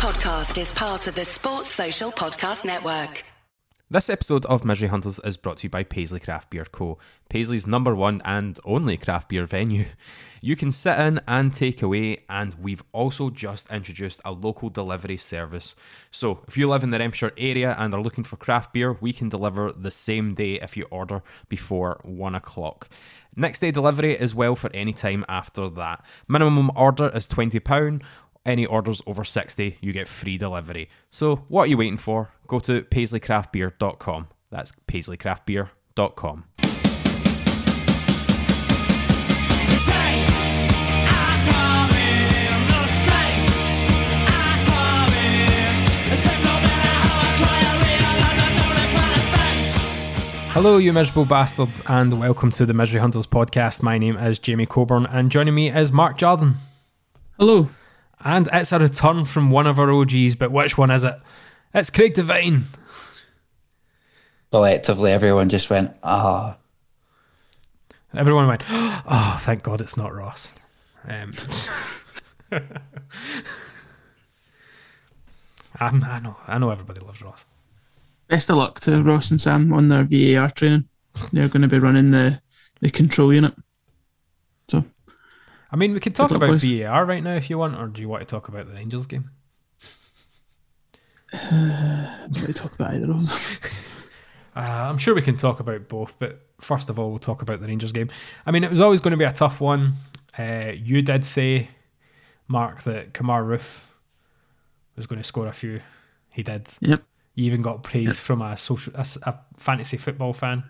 podcast is part of the Sports Social Podcast Network. This episode of Misery Hunters is brought to you by Paisley Craft Beer Co., Paisley's number one and only craft beer venue. You can sit in and take away, and we've also just introduced a local delivery service. So, if you live in the Renfrewshire area and are looking for craft beer, we can deliver the same day if you order before one o'clock. Next day delivery is well for any time after that. Minimum order is £20 any orders over 60, you get free delivery. So, what are you waiting for? Go to paisleycraftbeer.com. That's paisleycraftbeer.com. The Saints are coming. The Saints are coming. So no matter how I try, I realize I'm not upon the Saints. Hello, you miserable bastards, and welcome to the Misery Hunters podcast. My name is Jamie Coburn, and joining me is Mark Jordan. Hello. And it's a return from one of our OGs, but which one is it? It's Craig Devine. Collectively, everyone just went, ah. Everyone went, oh, thank God it's not Ross. Um, I'm, I know, I know everybody loves Ross. Best of luck to Ross and Sam on their VAR training. They're going to be running the, the control unit. So, I mean, we could talk about boys. VAR right now if you want, or do you want to talk about the Rangers game? I don't really talk about either of them. Uh, I'm sure we can talk about both, but first of all, we'll talk about the Rangers game. I mean, it was always going to be a tough one. Uh, you did say, Mark, that Kemar Roofe was going to score a few. He did. Yep. You even got praise from a social, a, a fantasy football fan.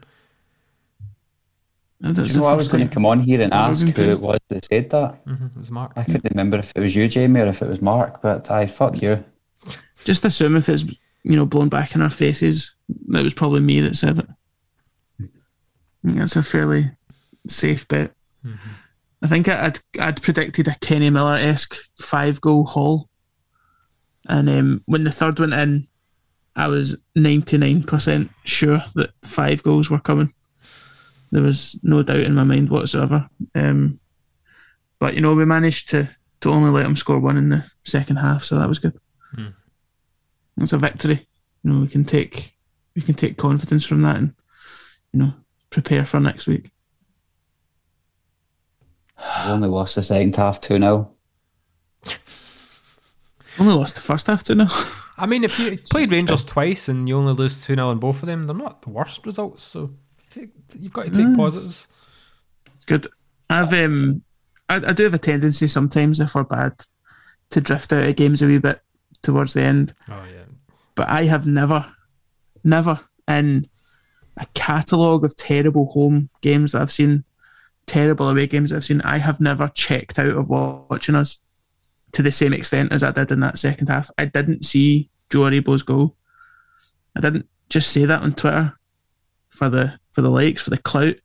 And That's you know, I was going to come on here and ask who it was that said that. hmm it was Mark. I couldn't remember if it was you, Jamie, or if it was Mark, but I fuck you. Just assume if it's, you know, blown back in our faces, that was probably me that said it. I think that's a fairly safe bet. I think I- I'd, I'd predicted a Kenny Miller esque five goal haul. And um, when the third went in, I was 99% sure that five goals were coming. There was no doubt in my mind whatsoever. Um, but, you know, we managed to, to only let them score one in the second half, so that was good. Hmm. It's a victory. You know, we can take we can take confidence from that and, you know, prepare for next week. We only lost the second half 2 0. Only lost the first half to now. I mean, if you played Rangers twice and you only lose 2 0 in both of them, they're not the worst results. So take, you've got to take positives. It's good. I've um, I, I do have a tendency sometimes if we're bad to drift out of games a wee bit towards the end. Oh, yeah. But I have never, never in a catalogue of terrible home games that I've seen, terrible away games that I've seen, I have never checked out of watching us to the same extent as I did in that second half. I didn't see Joe Aribo's goal. I didn't just say that on Twitter for the for the likes, for the clout.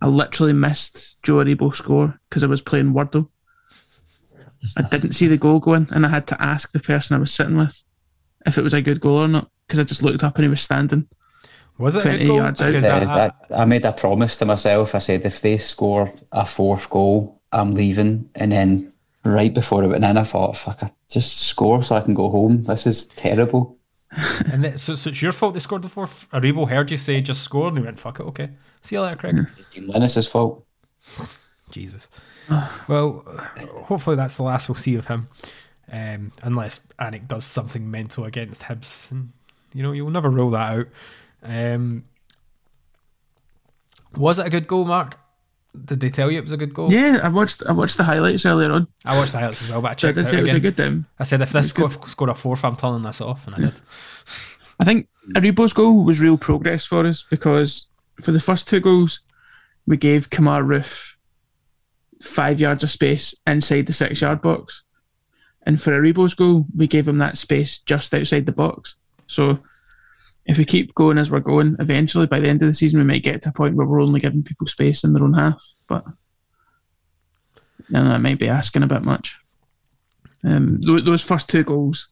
I literally missed Joe Aribo score because I was playing Wordle. I didn't see the goal going, and I had to ask the person I was sitting with if it was a good goal or not because I just looked up and he was standing. Was it a 20 good goal? yards out. I- is I- that- I made a promise to myself. I said, if they score a fourth goal, I'm leaving. And then right before it went in, I thought, fuck, I just score so I can go home. This is terrible. And that, so, so it's your fault they scored the fourth. Aribo heard you say just score, and he went, "Fuck it, okay." See you later, Craig. It's Dean Linus's fault. Jesus. well, hopefully that's the last we'll see of him, um, unless Alnwick does something mental against Hibs, and you know you'll never rule that out. Um, was it a good goal, Mark? Did they tell you it was a good goal? Yeah, I watched I watched the highlights earlier on. I watched the highlights as well, but I I checked did out say it was a good um, I said if this score, scored a fourth, I'm turning this off, and I did. I think Aribo's goal was real progress for us because for the first two goals, we gave Kemar Roofe five yards of space inside the six yard box. And for Aribo's goal, we gave him that space just outside the box. So if we keep going as we're going, eventually by the end of the season, we might get to a point where we're only giving people space in their own half. But then that might be asking a bit much. Um, tho- those first two goals,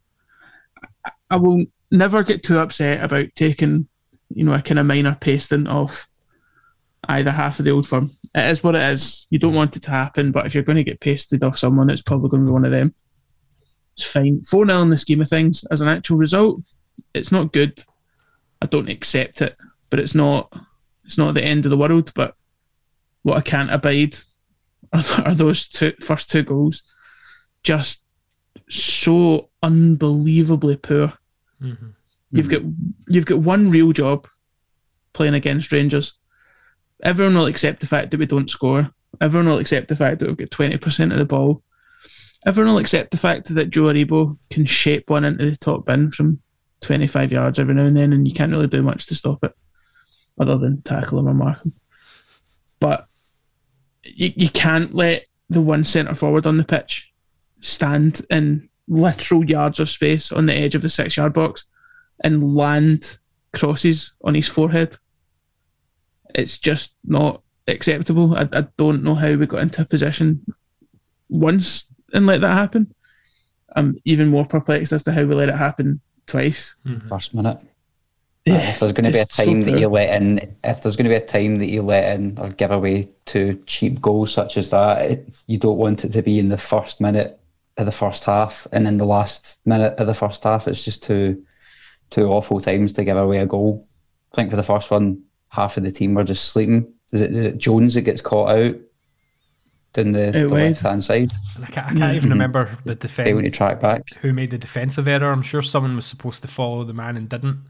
I- I will never get too upset about taking, you know, a kind of minor pasting off either half of the old firm. It is what it is. You don't want it to happen, but if you're going to get pasted off someone, it's probably going to be one of them. It's fine. 4 0 in the scheme of things. As an actual result, it's not good. I don't accept it, but it's not it's not the end of the world. But what I can't abide are, are those two first two goals. Just so unbelievably poor. Mm-hmm. You've mm-hmm. got you've got one real job playing against Rangers. Everyone will accept the fact that we don't score. Everyone will accept the fact that we've got twenty percent of the ball. Everyone will accept the fact that Joe Aribo can shape one into the top bin from twenty five yards every now and then, and you can't really do much to stop it, other than tackle him or mark him. But you, you can't let the one centre forward on the pitch stand in literal yards of space on the edge of the six yard box and land crosses on his forehead. It's just not acceptable. I, I don't know how we got into a position once and let that happen. I'm even more perplexed as to how we let it happen twice. Mm-hmm. First minute. Uh, if there's going to be a just so time that you let in, if there's going to be a time that you let in or give away two cheap goals such as that, it, you don't want it to be in the first minute of the first half and then the last minute of the first half. It's just two, two awful times to give away a goal. I think for the first one, half of the team were just sleeping. Is it, is it Jones that gets caught out down the, the left hand side? And I can't, I can't even mm-hmm. remember the Able to defense track back. who made the defensive error. I'm sure someone was supposed to follow the man and didn't,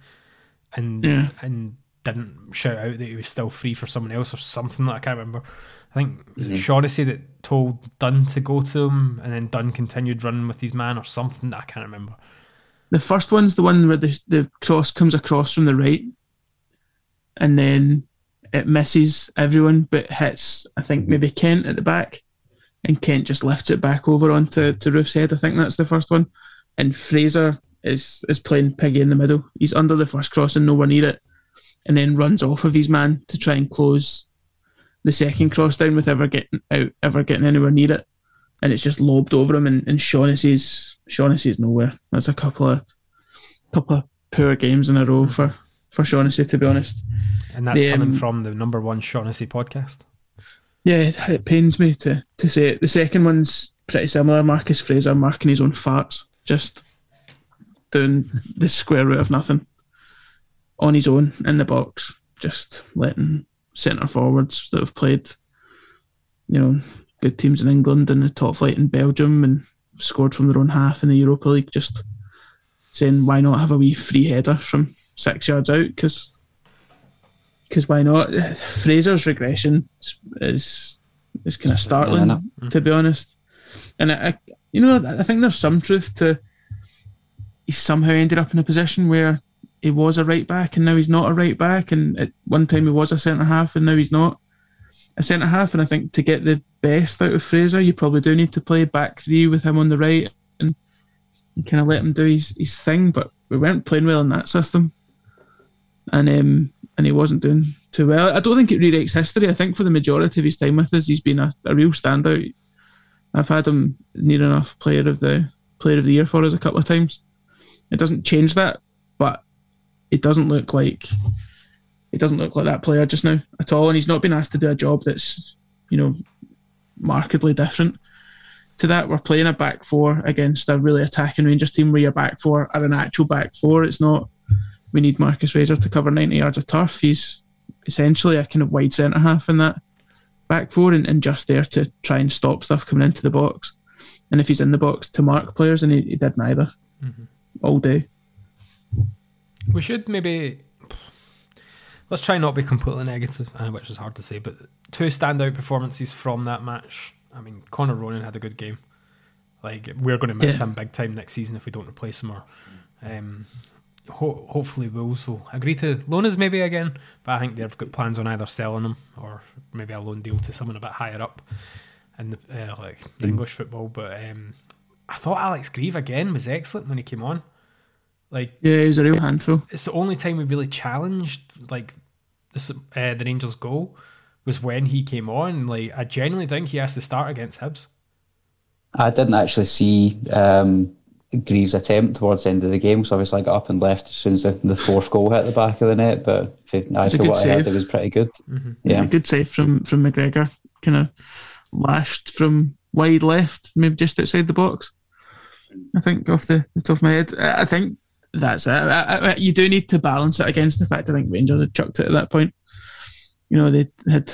and Yeah. and didn't shout out that he was still free for someone else or something that I can't remember. I think was it mm-hmm. Shaughnessy that told Dunn to go to him, and then Dunn continued running with his man or something that I can't remember. The first one's the one where the, the cross comes across from the right and then it misses everyone but hits, I think, mm-hmm. maybe Kent at the back. And Kent just lifts it back over onto to Roofe's head. I think that's the first one. And Fraser is is playing Piggy in the middle. He's under the first cross and nowhere near it. And then runs off of his man to try and close the second cross down with ever getting out, ever getting anywhere near it. And it's just lobbed over him and, and Shaughnessy's Shaughnessy's nowhere. That's a couple of couple of poor games in a row for, for Shaughnessy to be honest. And that's The, coming um, from the number one Shaughnessy podcast. Yeah, it, it pains me to, to say it. The second one's pretty similar. Marcus Fraser marking his own farts, just doing the square root of nothing on his own in the box, just letting centre forwards that have played, you know, good teams in England and the top flight in Belgium and scored from their own half in the Europa League, just saying why not have a wee free header from six yards out because because why not? Fraser's regression is is kind of startling, to be honest. And I, I, you know, I think there's some truth to he somehow ended up in a position where he was a right back and now he's not a right back, and at one time he was a centre half and now he's not a centre half. And I think to get the best out of Fraser, you probably do need to play back three with him on the right and, and kind of let him do his, his thing. But we weren't playing well in that system and um, and he wasn't doing too well. I don't think it rewrites history. I think for the majority of his time with us, he's been a, a real standout. I've had him near enough player of the player of the year for us a couple of times. It doesn't change that, but it doesn't look like it doesn't look like that player just now at all. And he's not been asked to do a job that's you know markedly different to that. We're playing a back four against a really attacking Rangers team where your back four are an actual back four. It's not we need Marcus Fraser to cover 90 yards of turf. He's essentially a kind of wide centre half in that back four and, and just there to try and stop stuff coming into the box. And if he's in the box to mark players, and he, he did neither all day. We should maybe let's try not be completely negative, uh, which is hard to say. But two standout performances from that match. I mean, Conor Ronan had a good game. Like we're going to miss Yeah. him big time next season if we don't replace him. Or um, ho- hopefully Wolves will agree to loan us maybe again. But I think they've got plans on either selling him or maybe a loan deal to someone a bit higher up in the uh, like the English football. But um, I thought Alex Greive again was excellent when he came on. Like Yeah, he was a real handful. it's the only time we really challenged like this, uh, the Rangers goal was when he came on. Like I genuinely think he has to start against Hibs. I didn't actually see um, Greive's attempt towards the end of the game, so obviously I got up and left as soon as the, the fourth goal hit the back of the net. But if, I It's a for what I heard, it was pretty good. Mm-hmm. Yeah, Yeah, good save from from McGregor. Kind of lashed from wide left, maybe just outside the box. I think off the, the top of my head. I I think that's it. I, I, you do need to balance it against the fact I think Rangers had chucked it at that point. You know, they had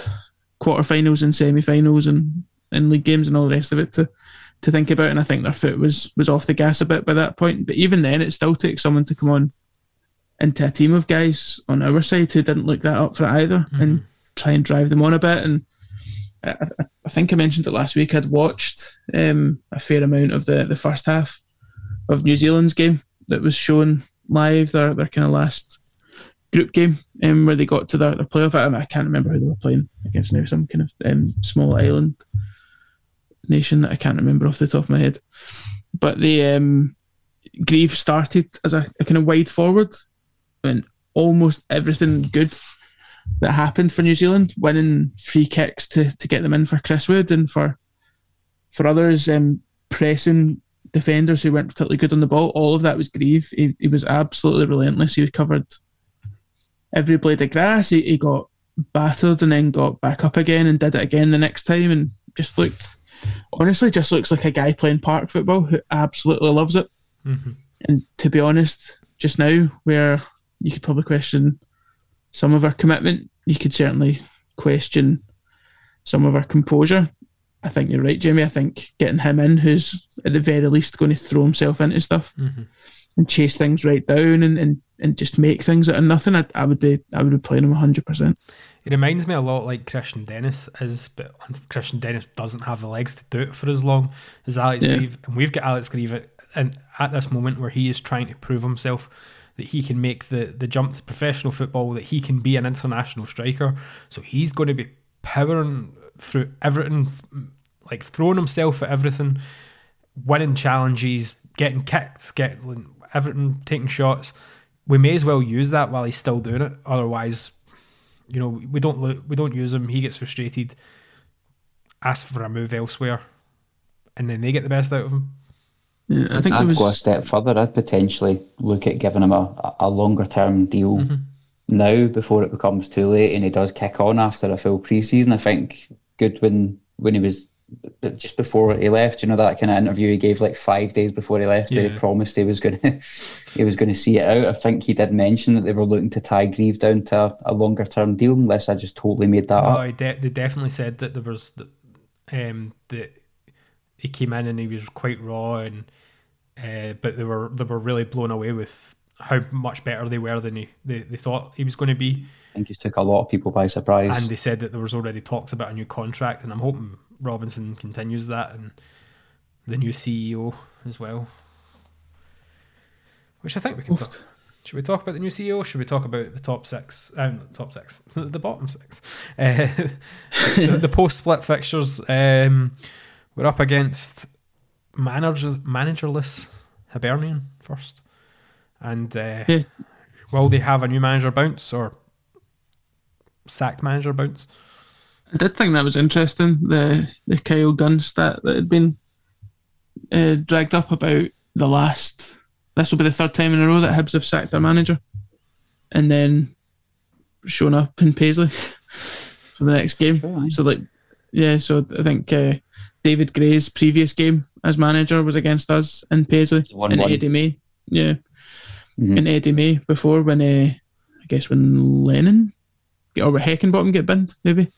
quarterfinals and semi-finals and, and league games and all the rest of it to to think about. And I think their foot was was off the gas a bit by that point. But even then, it still takes someone to come on into a team of guys on our side who didn't look that up for it either and try and drive them on a bit. And I, I, think I mentioned it last week. I'd watched um, a fair amount of the, the first half of New Zealand's game that was shown live, their, their kind of last group game um, where they got to their, their playoff. I, I can't remember who they were playing against now, some kind of um, small island nation that I can't remember off the top of my head. But the um, Greive started as a, a kind of wide forward and almost everything good that happened for New Zealand, winning free kicks to, to get them in for Chris Wood and for for others um, pressing defenders who weren't particularly good on the ball. All of that was Greive. He, he was absolutely relentless. He covered every blade of grass. He, he got battered and then got back up again and did it again the next time and just looked honestly just looks like a guy playing park football who absolutely loves it. Mm-hmm. And to be honest, just now where you could probably question some of our commitment, you could certainly question some of our composure. I think you're right, Jamie. I think getting him in, who's at the very least going to throw himself into stuff mm-hmm. and chase things right down and, and, and just make things out of nothing, I, I would be I would be playing him hundred percent. It reminds me a lot like Kristian Dennis is, but Kristian Dennis doesn't have the legs to do it for as long as Alex Yeah. Greive, and we've got Alex Greive at, and at this moment where he is trying to prove himself that he can make the the jump to professional football, that he can be an international striker. So he's going to be powering through everything, like throwing himself at everything, winning challenges, getting kicked, getting everything, taking shots. We may as well use that while he's still doing it. Otherwise, you know, we don't lo- we don't use him. He gets frustrated, asks for a move elsewhere, and then they get the best out of him. Yeah, I think I'd was go a step further. I'd potentially look at giving him a, a longer term deal mm-hmm. now before it becomes too late and he does kick on after a full pre-season. I think Goodwin, when he was just before he left, you know, that kind of interview he gave like five days before he left, where he promised he was going to he was going to see it out. I think he did mention that they were looking to tie Greive down to a, a longer term deal, unless I just totally made that Oh, up. De- they definitely said that there was the, um that he came in and he was quite raw and uh, but they were they were really blown away with how much better they were than he, they, they thought he was going to be. Think he's took a lot of people by surprise. And they said that there was already talks about a new contract, and I'm hoping Robinson continues that and the new CEO as well. Which I think we can talk. Should we talk about the new CEO? Should we talk about the top six? Um, not the top six, the bottom six. Uh, the, the post-split fixtures. Um, we're up against manager, managerless Hibernian first, and uh, Yeah. will they have a new manager bounce or sacked manager bounce? I did think that was interesting. The the Kyle Gunn stat that had been uh, dragged up about the last. This will be the third time in a row that Hibs have sacked their manager, and then shown up in Paisley for the next game. True, so like, yeah. So I think uh, David Gray's previous game as manager was against us in Paisley, One and one. Eddie May. Yeah, Mhm. and Eddie May before when uh, I guess when Lennon or when Heckingbottom get binned maybe.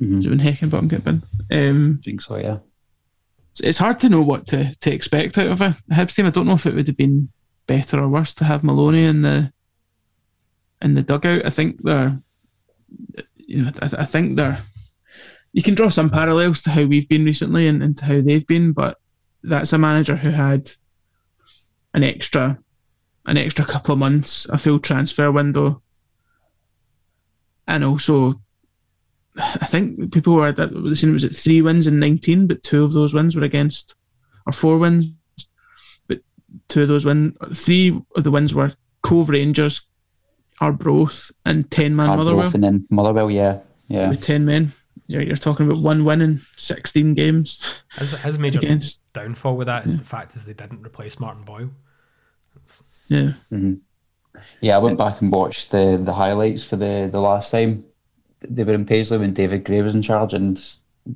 Mhm. Is it when Heckingbottom get binned? Um, I think so, yeah. it's- it's hard to know what to, to expect out of a Hibs team. I don't know if it would have been better or worse to have Maloney in the in the dugout. I think they're, you know, I, I think they're. You can draw some parallels to how we've been recently and, and to how they've been, but that's a manager who had an extra, an extra couple of months, a full transfer window, and also I think people were that were saying it was at three wins in nineteen, but two of those wins were against or four wins, but two of those wins, three of the wins were Cove Rangers, Arbroath, and ten man Arbroath Motherwell and then Motherwell, yeah. Yeah. with ten men. You're, you're talking about one win in sixteen games His, his major against. downfall with that is the fact is they didn't replace Martin Boyle. Yeah, mm-hmm. Yeah, I went back and watched the the highlights for the the last time they were in Paisley when David Gray was in charge, and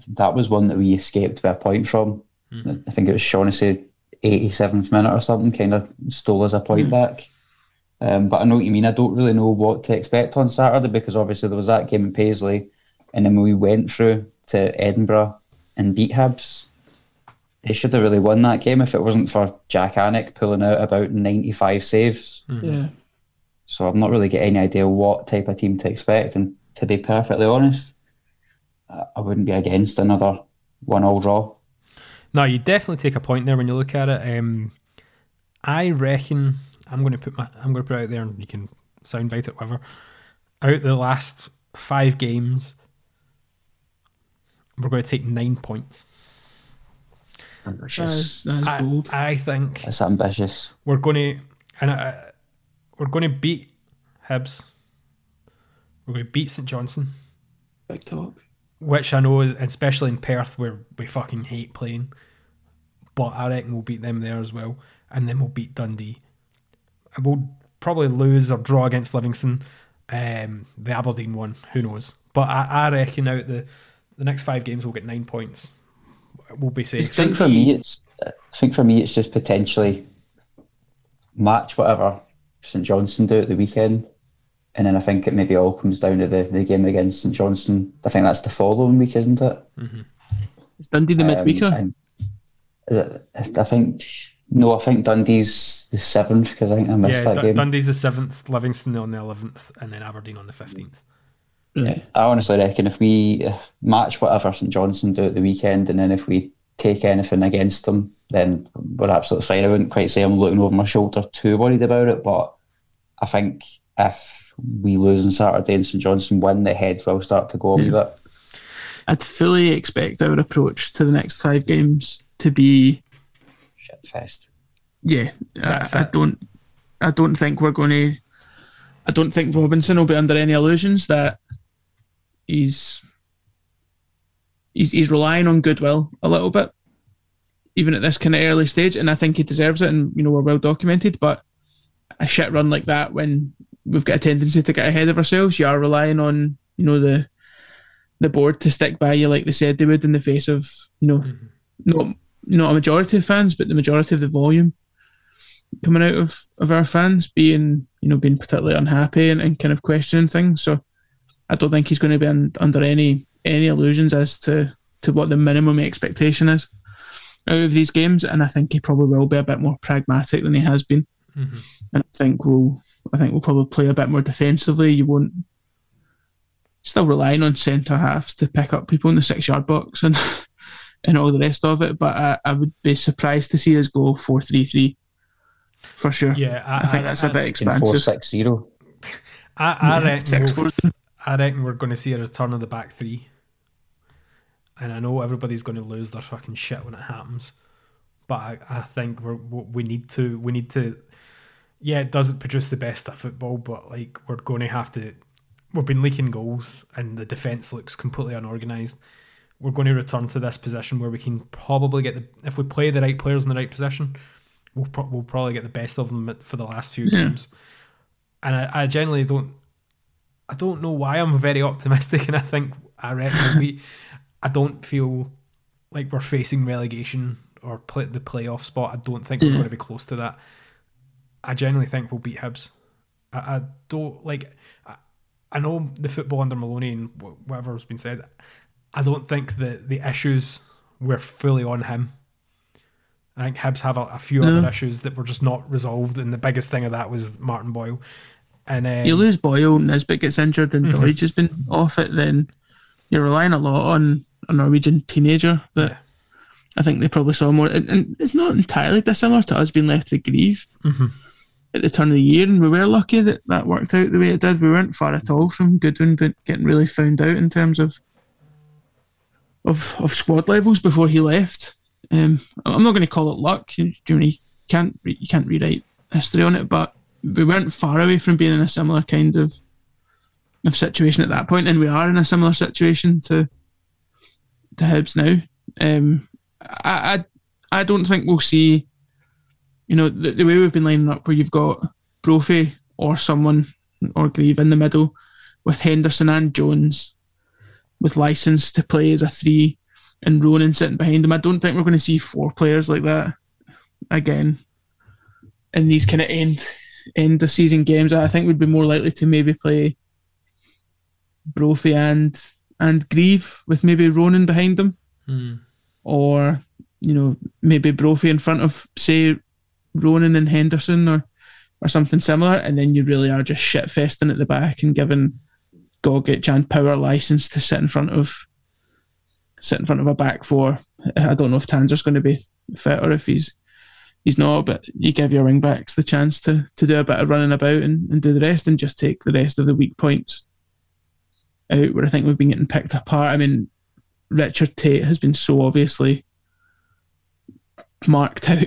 that was one that we escaped by a point from. Hmm. I think it was Shaughnessy 87th minute or something, kind of stole us a point hmm. back. Um, but I know what you mean. I don't really know what to expect on Saturday because obviously there was that game in Paisley, and then we went through to Edinburgh and beat Hibs. They should have really won that game if it wasn't for Jak Alnwick pulling out about 95 saves. Hmm. Yeah. So I've not really got any idea what type of team to expect. And to be perfectly honest, I I wouldn't be against another one-all draw. No, you definitely take a point there when you look at it. Um, I reckon I'm going to put my I'm going to put it out there, and you can soundbite it, whatever. Out the last five games, we're going to take nine points. Ambitious. That's, that's I, bold. I think it's ambitious. we're going to and uh, we're going to beat Hibs. We're going to beat St Johnstone, Big talk. which I know, especially in Perth, where we fucking hate playing. But I reckon we'll beat them there as well, and then we'll beat Dundee. And We'll probably lose or draw against Livingston. Um, the Aberdeen one, who knows? But I, I reckon out the the next five games we'll get nine points. We'll be safe. I think for me, it's. I think for me, it's just potentially match whatever St Johnstone do at the weekend, and then I think it maybe all comes down to the, the game against St Johnstone. I think that's the following week, isn't it? it? Is Dundee the Um, midweeker? is it? I think no. I think Dundee's the seventh because I think I missed Yeah, that D- game. Dundee's the seventh, Livingston on the eleventh, and then Aberdeen on the fifteenth. yeah. I honestly reckon if we if match whatever St Johnstone do at the weekend, and then if we take anything against them, then we're absolutely fine. I wouldn't quite say I'm looking over my shoulder too worried about it, but I think if we lose on Saturday and St Johnstone win, the heads will start to go a wee bit. I'd fully expect our approach to the next five games to be Shit fest. yeah. I, I don't I don't think we're going to. I don't think Robinson will be under any illusions that he's he's, he's relying on goodwill a little bit, even at this kind of early stage, and I think he deserves it. And you know we're well documented, but a shit run like that when we've got a tendency to get ahead of ourselves, you are relying on you know the the board to stick by you like they said they would in the face of you know mm-hmm. not not a majority of fans, but the majority of the volume coming out of, of our fans being you know being particularly unhappy and, and kind of questioning things. So I don't think he's going to be un, under any any illusions as to to what the minimum expectation is out of these games, and I think he probably will be a bit more pragmatic than he has been. Mhm. And I think we'll I think we'll probably play a bit more defensively. You won't still relying on centre halves to pick up people in the six yard box and and all the rest of it. But I, I would be surprised to see us go four three three for sure. Yeah, I, I think that's a bit In four expansive. six zero. I, I Yeah, reckon six we'll, four. I reckon we're going to see a return of the back three, and I know everybody's going to lose their fucking shit when it happens, but I, I think we're we need to we need to. Yeah, it doesn't produce the best of football, but like we're going to have to. We've been leaking goals, and the defense looks completely unorganized. We're going to return to this position where we can probably get the if we play the right players in the right position, we'll pro- we'll probably get the best of them for the last few Yeah. games. And I, I generally don't I don't know why I'm very optimistic, and I think I reckon we. I don't feel like we're facing relegation or play, the playoff spot. I don't think we're going to be close to that. I genuinely think we'll beat Hibs. I, I don't like. I, I know the football under Maloney and whatever's been said. I don't think the the issues were fully on him. I think Hibs have a, a few No. other issues that were just not resolved, and the biggest thing of that was Martin Boyle. And um, You lose Boyle, Nisbet gets injured, and Mhm. Deutsch has been off it. Then you're relying a lot on a Norwegian teenager that Yeah. I think they probably saw more. And, and it's not entirely dissimilar to us being left with grief Mhm. at the turn of the year, and we were lucky that that worked out the way it did. We weren't far at all from Goodwin but getting really found out in terms of of of squad levels before he left. Um, I'm not going to call it luck. You, you can't you can't rewrite history on it, but we weren't far away from being in a similar kind of of situation at that point, and we are in a similar situation to to Hibs now. Um, I, I I don't think we'll see, you know, the, the way we've been lining up, where you've got Brophy or someone or Greive in the middle, with Henderson and Jones, with license to play as a three, and Ronan sitting behind them. I don't think we're going to see four players like that again in these kind of end end of season games. I think we'd be more likely to maybe play Brophy and and Greive with maybe Ronan behind them, Hmm. or you know maybe Brophy in front of say Ronan and Henderson or or something similar, and then you really are just shit festing at the back and giving Gogic and Power license to sit in front of sit in front of a back four. I don't know if Tanser's going to be fit or if he's he's not, but you give your wing backs the chance to to do a bit of running about and, and do the rest and just take the rest of the weak points out where I think we've been getting picked apart. I mean, Richard Tait has been so obviously marked out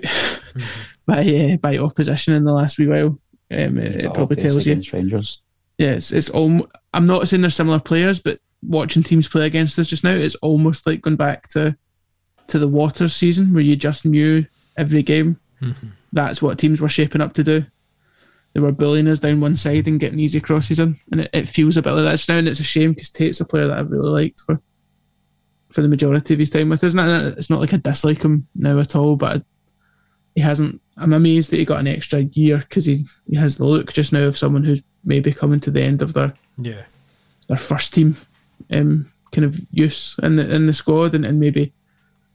by uh, by opposition in the last wee while. Um, it, it probably tells you. against Rangers. Yeah, it's, it's almost. I'm not saying they're similar players, but watching teams play against us just now, it's almost like going back to to the water season where you just knew every game. That's what teams were shaping up to do. They were billionaires down one side and getting easy crosses in, and it, it feels a bit like that just now. And it's a shame because Tait's a player that I've really liked for for the majority of his time with us. Not, it's not like I dislike him now at all, but he hasn't. I'm amazed that he got an extra year because he, he has the look just now of someone who's maybe coming to the end of their Yeah. their first team um, kind of use in the in the squad and, and maybe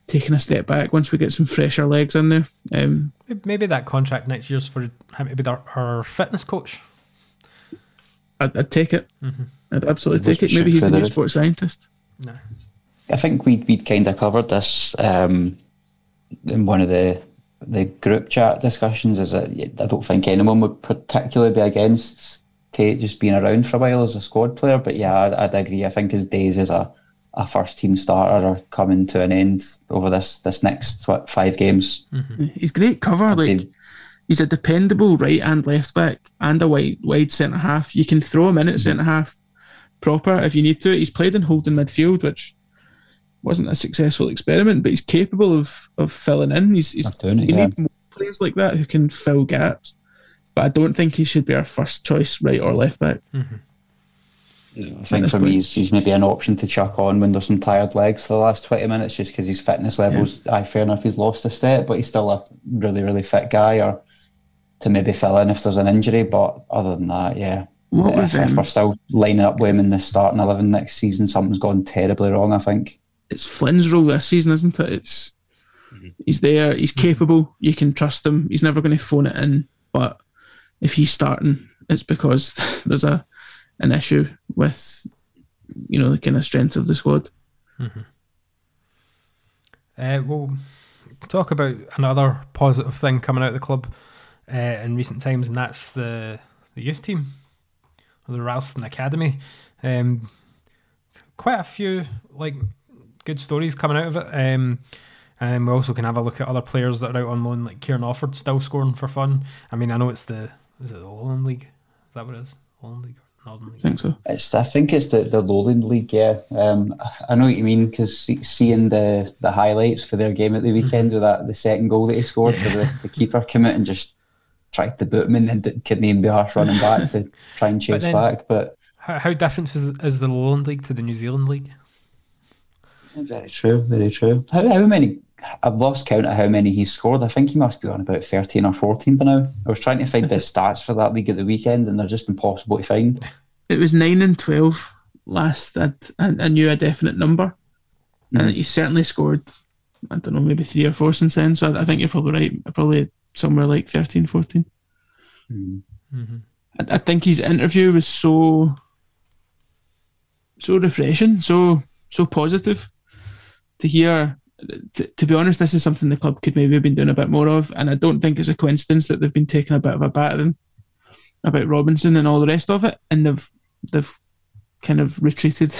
taking a step back once we get some fresher legs in there. Um, Maybe that contract next year's for him to be our, our fitness coach. I'd, I'd take it. I'd absolutely take it. Maybe he's a new considered. sports scientist. No. I think we'd we'd kind of covered this um, in one of the the group chat discussions. Is that I don't think anyone would particularly be against Tait just being around for a while as a squad player. But yeah, I'd, I'd agree. I think his days as a, a first team starter are coming to an end over this this next what five games. Mm-hmm. He's great cover. Like Been- he's a dependable right and left back and a wide wide centre half. You can throw him in at mm-hmm. centre half proper if you need to. He's played in holding midfield, which wasn't a successful experiment, but he's capable of of filling in. He's, he's doing it, you yeah. need more players like that who can fill gaps. But I don't think he should be our first choice right or left back. Mm-hmm. I think for me, he's, he's maybe an option to chuck on when there's some tired legs for the last 20 minutes just because his fitness levels, aye, fair enough, he's lost a step, but he's still a really, really fit guy or to maybe fill in if there's an injury. But other than that, yeah. What if, if we're still lining up with him in the starting 11 next season, something's gone terribly wrong, I think. It's Flynn's role this season, isn't it? It's he's there, he's mm-hmm. capable, you can trust him. He's never going to phone it in. But if he's starting, it's because there's a an issue with you know the kind of strength of the squad. Uh, we'll talk about another positive thing coming out of the club uh, in recent times, and that's the the youth team, the Ralston Academy. Um, quite a few like good stories coming out of it. Um, and we also can have a look at other players that are out on loan, like Kieran Offord, still scoring for fun. I mean, I know it's the is it the Lowland League? Is that what it is? Lowland League or Northern I think so. It's, I think it's the, the Lowland League, yeah. Um, I know what you mean because seeing the, the highlights for their game at the weekend with that the second goal that he scored, where the, the keeper came out and just tried to boot him and then d- couldn't even be arsed running back to try and chase then- back. But How, how different is, is the Lowland League to the New Zealand League? very true, very true. How, how many? I've lost count of how many he's scored. I think he must be on about thirteen or fourteen by now. I was trying to find the stats for that league at the weekend, and they're just impossible to find. It was nine and twelve last. I, I I knew a definite number, and hmm. he certainly scored. I don't know, maybe three or four since then. So I, I think you're probably right. Probably somewhere like 13, 14. Hmm. Mm-hmm. I, I think his interview was so so refreshing, so so positive to hear. To, be honest, this is something the club could maybe have been doing a bit more of, and I don't think it's a coincidence that they've been taking a bit of a battering about Robinson and all the rest of it, and they've they've kind of retreated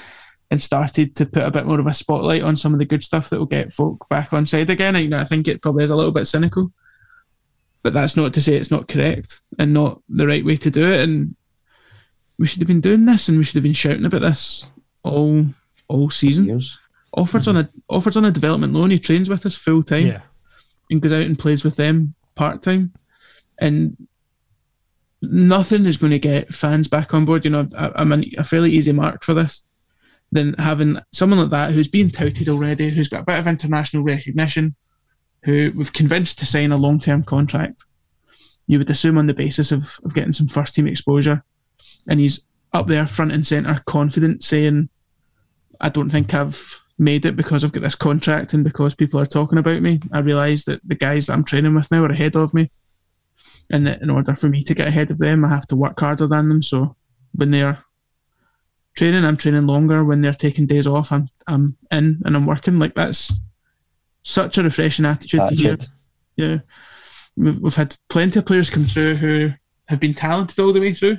and started to put a bit more of a spotlight on some of the good stuff that will get folk back on side again. I, you know, I think it probably is a little bit cynical, but that's not to say it's not correct and not the right way to do it. And we should have been doing this, and we should have been shouting about this all all season. Years. Offers on a offers on a development loan. He trains with us full time Yeah. and goes out and plays with them part time, and nothing is going to get fans back on board. You know, I, I'm an, a fairly easy mark for this. Than having someone like that who's been touted already, who's got a bit of international recognition, who we've convinced to sign a long term contract. You would assume on the basis of, of getting some first team exposure. And he's up there front and centre, confident, saying, I don't think I've made it because I've got this contract and because people are talking about me. I realise that the guys that I'm training with now are ahead of me. And that in order for me to get ahead of them, I have to work harder than them. So when they're training, I'm training longer. When they're taking days off, I'm I'm in and I'm working. Like that's such a refreshing attitude, to hear. Yeah, we've, we've had plenty of players come through who have been talented all the way through,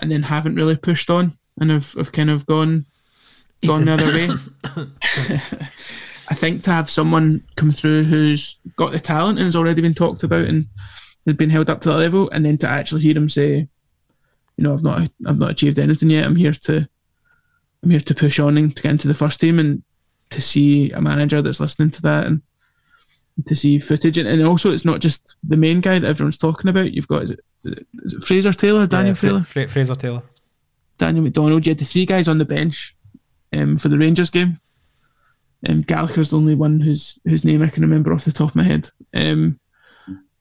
and then haven't really pushed on and have, have kind of gone gone the other way. I think to have someone come through who's got the talent and has already been talked about and has been held up to that level, and then to actually hear him say, you know, I've not I've not achieved anything yet. I'm here to I'm here to push on and to get into the first team and to see a manager that's listening to that and to see footage and, and also it's not just the main guy that everyone's talking about. You've got is it, is it Fraser Taylor, Daniel Yeah, Fra- Taylor, Fraser Taylor. Daniel McDonald. You had the three guys on the bench um, for the Rangers game. Um, Gallagher's the only one whose whose name I can remember off the top of my head. Um,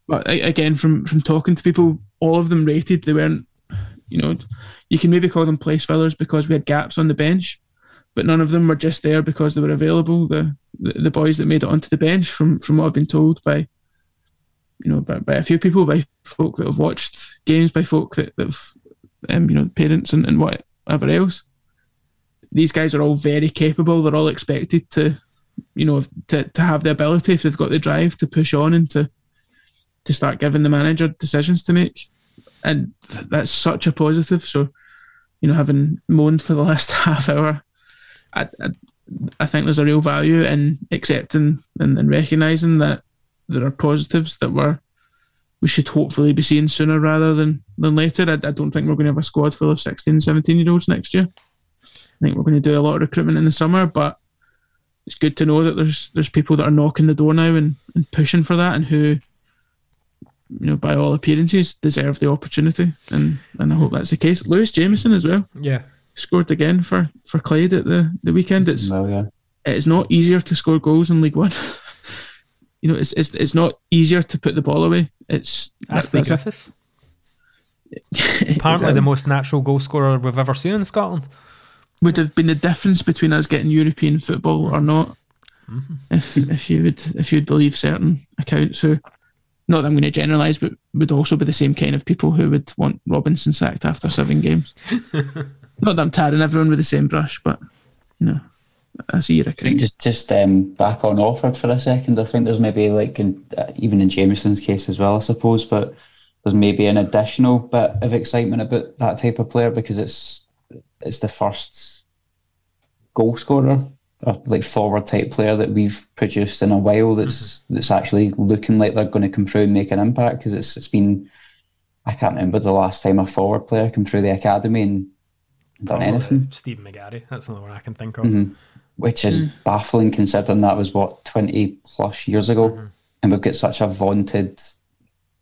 but a- again, from from talking to people, all of them rated. They weren't, you know, you can maybe call them place fillers because we had gaps on the bench, but none of them were just there because they were available. The the, the boys that made it onto the bench, from from what I've been told by, you know, by, by a few people, by folk that have watched games, by folk that that have, um, you know, parents and, and whatever else. These guys are all very capable. They're all expected to, you know, to, to have the ability if they've got the drive to push on and to to start giving the manager decisions to make, and that's such a positive. So, you know, having moaned for the last half hour, I, I, I think there's a real value in accepting and, and recognizing that there are positives that we're we should hopefully be seeing sooner rather than than later. I, I don't think we're going to have a squad full of 16, 17 year olds next year. I think we're going to do a lot of recruitment in the summer, but it's good to know that there's there's people that are knocking the door now and, and pushing for that and who you know by all appearances deserve the opportunity and and I hope that's the case. Lewis Jamieson as well Yeah. scored again for for Clyde at the the weekend. It's Well, yeah. it's not easier to score goals in League One. you know, it's, it's it's not easier to put the ball away. It's Ashley that's a- Griffiths. Apparently the most natural goal scorer we've ever seen in Scotland. Would have been the difference between us getting European football or not. Mm-hmm. If if you would if you'd believe certain accounts who not that I'm going to generalise, but would also be the same kind of people who would want Robinson sacked after seven games. not that I'm tarring everyone with the same brush, but you know, I see your I account. just just um, back on Offord for a second. I think there's maybe like in, uh, even in Jamieson's case as well, I suppose, but there's maybe an additional bit of excitement about that type of player because it's it's the first goal scorer or like forward type player that we've produced in a while that's mm-hmm. that's actually looking like they're going to come through and make an impact because it's it's been I can't remember the last time a forward player came through the academy and done Probably anything Stephen McGarry. That's the one I can think of. Mhm. which is mm. baffling considering that was what 20 plus years ago mm-hmm. and we've got such a vaunted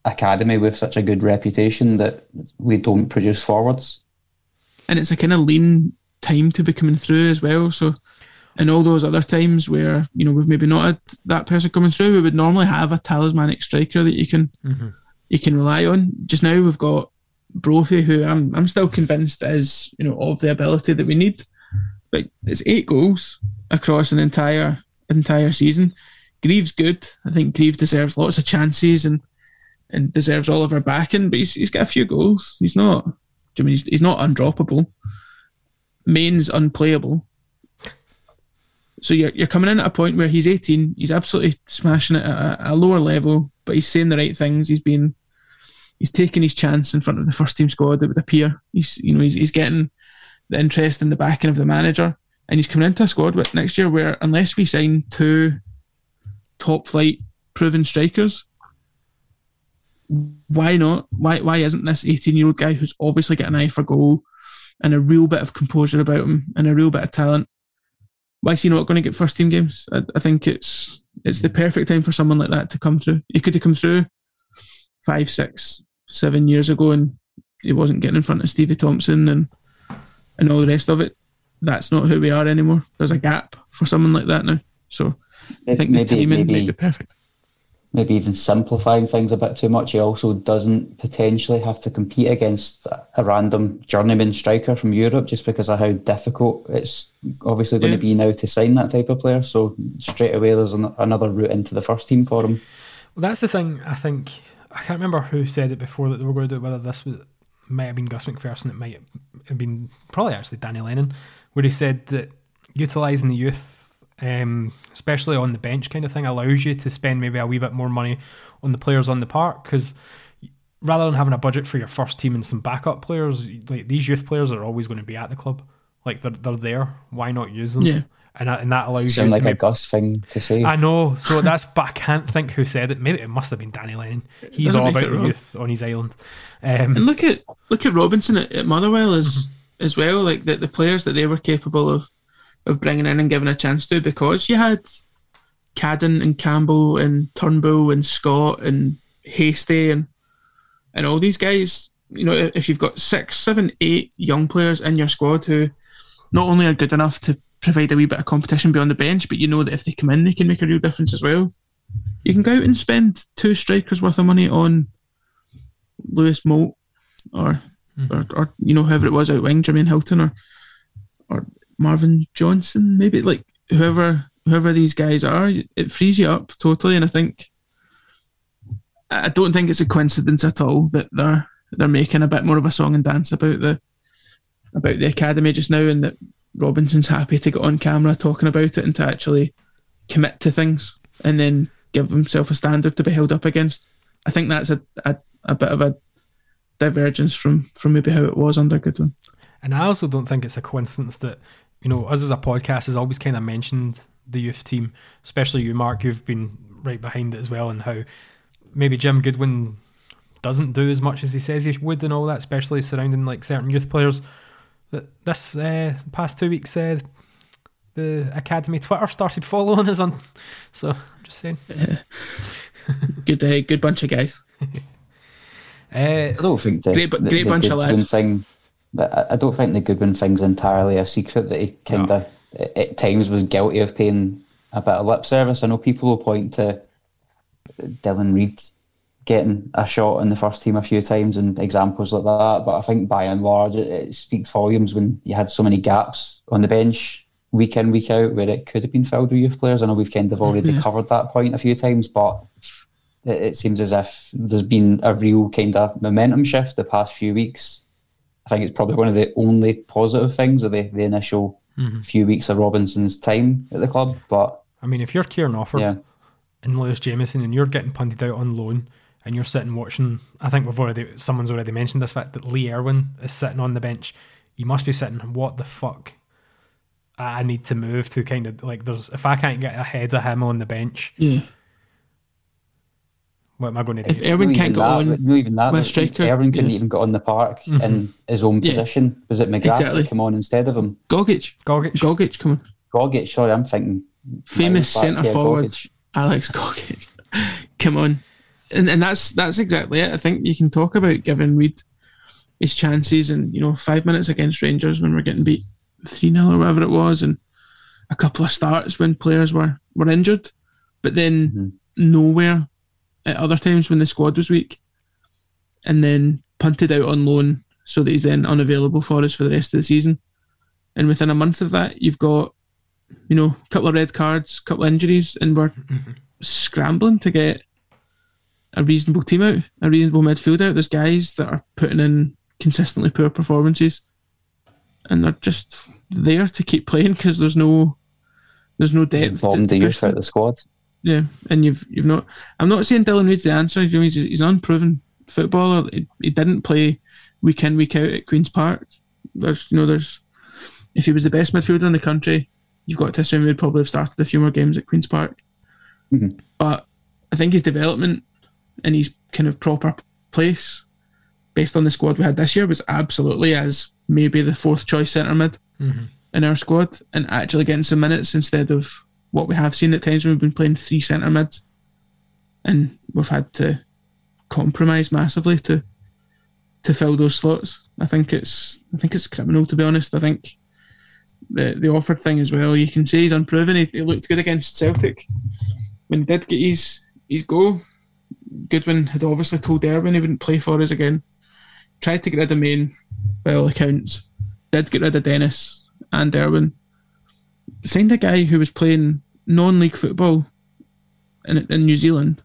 academy with such a good reputation that we don't produce forwards and it's a kind of lean time to be coming through as well. So, in all those other times where you know we've maybe not had that person coming through, we would normally have a talismanic striker that you can mm-hmm. you can rely on. Just now we've got Brophy, who I'm I'm still convinced is you know of the ability that we need. But it's eight goals across an entire entire season. Greaves good. I think Greaves deserves lots of chances and and deserves all of our backing. But he's, he's got a few goals. He's not. I mean, he's, he's not undroppable. Main's unplayable. So you're, you're coming in at a point where he's 18, he's absolutely smashing it at a, a lower level, but he's saying the right things. He's been, he's taking his chance in front of the first team squad. It would appear he's, you know, he's, he's getting the interest in the backing of the manager, and he's coming into a squad next year where unless we sign two top flight proven strikers, why not? Why why isn't this 18 year old guy who's obviously got an eye for goal and a real bit of composure about him and a real bit of talent? Why is he not going to get first team games? I, I think it's it's the perfect time for someone like that to come through. He could have come through five, six, seven years ago, and he wasn't getting in front of Stevie Thompson and and all the rest of it. That's not who we are anymore. There's a gap for someone like that now. So I think the maybe timing maybe might be perfect. Maybe even simplifying things a bit too much. He also doesn't potentially have to compete against a random journeyman striker from Europe just because of how difficult it's obviously going Yeah. to be now to sign that type of player. So straight away, there's an, another route into the first team for him. Well, that's the thing. I think I can't remember who said it before that they were going to do it. Whether this was might have been Gus MacPherson, it might have been probably actually Danny Lennon, where he said that utilising the youth, um, especially on the bench kind of thing, allows you to spend maybe a wee bit more money on the players on the park because rather than having a budget for your first team and some backup players, like these youth players are always going to be at the club. Like they're, they're there. Why not use them? Yeah. And that, and that allows you Sound to like a maybe- Gus thing to say. I know. So that's, but I can't think who said it. Maybe it must have been Danny Lennon. He's all about the wrong. youth on his island. Um, And look at look at Robinson at, at Motherwell as as well, like the, the players that they were capable of of bringing in and giving a chance to because you had Cadden and Campbell and Turnbull and Scott and Hastie and and all these guys. You know, if you've got six, seven, eight young players in your squad who not only are good enough to provide a wee bit of competition beyond the bench, but you know that if they come in, they can make a real difference as well. You can go out and spend two strikers worth of money on Louis Moult or, mm-hmm. or or you know whoever it was out wing, Jermaine Hylton or or Marvin Johnson, maybe like whoever whoever these guys are, it frees you up totally. And I think I don't think it's a coincidence at all that they're they're making a bit more of a song and dance about the about the academy just now, and that Robinson's happy to get on camera talking about it and to actually commit to things and then give himself a standard to be held up against. I think that's a, a, a bit of a divergence from from maybe how it was under Goodwin. And I also don't think it's a coincidence that, you know, us as a podcast has always kind of mentioned the youth team, especially you, Mark, you've been right behind it as well, and how maybe Jim Goodwin doesn't do as much as he says he would and all that, especially surrounding like certain youth players. That this uh, past two weeks, uh, the academy Twitter started following us on. So I'm just saying. Good uh, good bunch of guys. Uh, I don't think the, Great bu- the, great the bunch of Goodwin lads. thing. But I- I don't think the Goodwin thing's entirely a secret that he kind of at times was guilty of paying a bit of lip service. I know people will point to Dylan Reid getting a shot in the first team a few times and examples like that, but I think by and large it, it speaks volumes when you had so many gaps on the bench week in week out where it could have been filled with youth players. I know we've kind of already mm-hmm. covered that point a few times, but it, it seems as if there's been a real kind of momentum shift the past few weeks. I think it's probably one of the only positive things of the, the initial mm-hmm. few weeks of Robinson's time at the club. But I mean, if you're Kieran Offord yeah, and Lewis Jamieson and you're getting punted out on loan and you're sitting watching, I think we've already, someone's already mentioned this fact that Lee Erwin is sitting on the bench. You must be sitting, what the fuck? I I need to move to kind of like, there's, if I can't get ahead of him on the bench, Yeah. What am I going to do? If Erwin no can't even get on no even that. with striker, Erwin couldn't yeah. even get on the park in his own Yeah. position. Was it McGrath Exactly. that came on instead of him? Gogic. Gogic? Gogic, come on. Gogic, sorry, I'm thinking Famous centre yeah, forward Gogic. Alex Gogic. come on. And and that's that's exactly it. I think you can talk about giving Reid his chances and, you know, five minutes against Rangers when we're getting beat three 0 or whatever it was, and a couple of starts when players were, were injured. But then Mm-hmm. nowhere at other times when the squad was weak. And then punted out on loan so that he's then unavailable for us for the rest of the season. And within a month of that, you've got, you know, a couple of red cards, a couple of injuries, and we're scrambling to get a reasonable team out, a reasonable midfield out. There's guys that are putting in consistently poor performances, and they're just there to keep playing because there's no, there's no depth. to- Bombed to the push youth out the squad. Yeah, and you've you've not. I'm not saying Dylan Reid's the answer. You know, he's, he's an unproven footballer. He, he didn't play week in week out at Queens Park. There's you know there's if he was the best midfielder in the country, you've got to assume he'd probably have started a few more games at Queens Park. Mhm. But I think his development and his kind of proper place, based on the squad we had this year, was absolutely as maybe the fourth choice centre mid in our squad, and actually getting some minutes instead of what we have seen at times when we've been playing three centre mids, and we've had to compromise massively to to fill those slots. I think it's I think it's criminal to be honest. I think the the Offord thing as well. You can say he's unproven. He, he looked good against Celtic when he did get his his goal, Goodwin had obviously told Erwin he wouldn't play for us again. Tried to get rid of Main, by all accounts. Did get rid of Dennis and Derwin. Signed a guy who was playing non-league football in in New Zealand,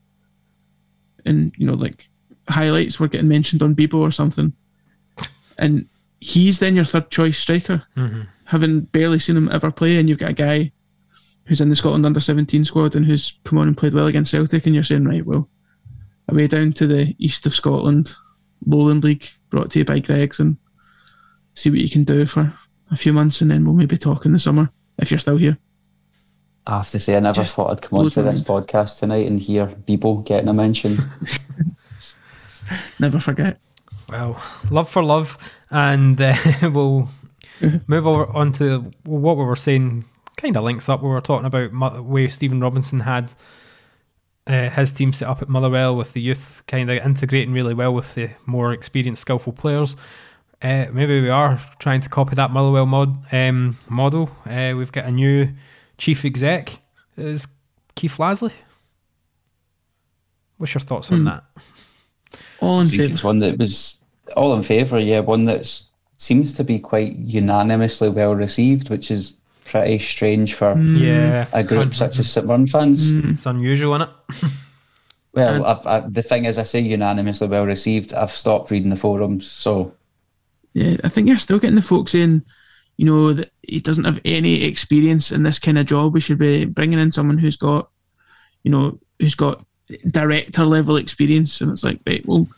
and you know like highlights were getting mentioned on Bebo or something, and he's then your third choice striker, mm-hmm. having barely seen him ever play, and you've got a guy who's in the Scotland under 17 squad and who's come on and played well against Celtic, and you're saying, right, well, away down to the east of Scotland, Lowland League, brought to you by Greggs, and see what you can do for a few months, and then we'll maybe talk in the summer if you're still here. I have to say, I never Just thought I'd come blows onto my this podcast tonight and hear Bebo getting a mention. Never forget. Well, love for love, and uh, we'll move over on to what we were saying. Kind of links up. We were talking about where Stephen Robinson had uh, his team set up at Motherwell with the youth, kind of integrating really well with the more experienced, skillful players. Uh, maybe we are trying to copy that Motherwell mod um, model. Uh, we've got a new chief exec, is Keith Lasley. What's your thoughts on Hmm. that? All in favour. it's one that was all in favour, yeah, one that seems to be quite unanimously well received, which is pretty strange for Yeah, a group such as St Mirren fans. it's unusual, isn't it? Well, I've, I, the thing is, I say unanimously well received. I've stopped reading the forums, so Yeah, I think you're still getting the folks in, you know, that he doesn't have any experience in this kind of job. We should be bringing in someone who's got, you know, who's got director level experience. And it's like, right, well,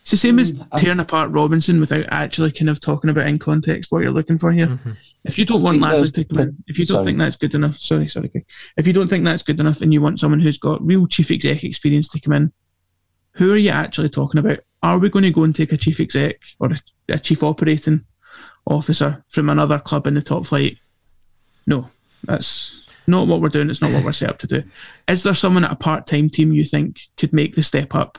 it's the same as Mm, tearing apart Robinson without actually kind of talking about in context what you're looking for here. If you don't want think to come in, if you don't sorry. think that's good enough, sorry, sorry, Craig. if you don't think that's good enough and you want someone who's got real chief exec experience to come in, who are you actually talking about? Are we going to go and take a chief exec or a, a chief operating officer from another club in the top flight? No, that's not what we're doing. It's not what we're set up to do. Is there someone at a part time team you think could make the step up?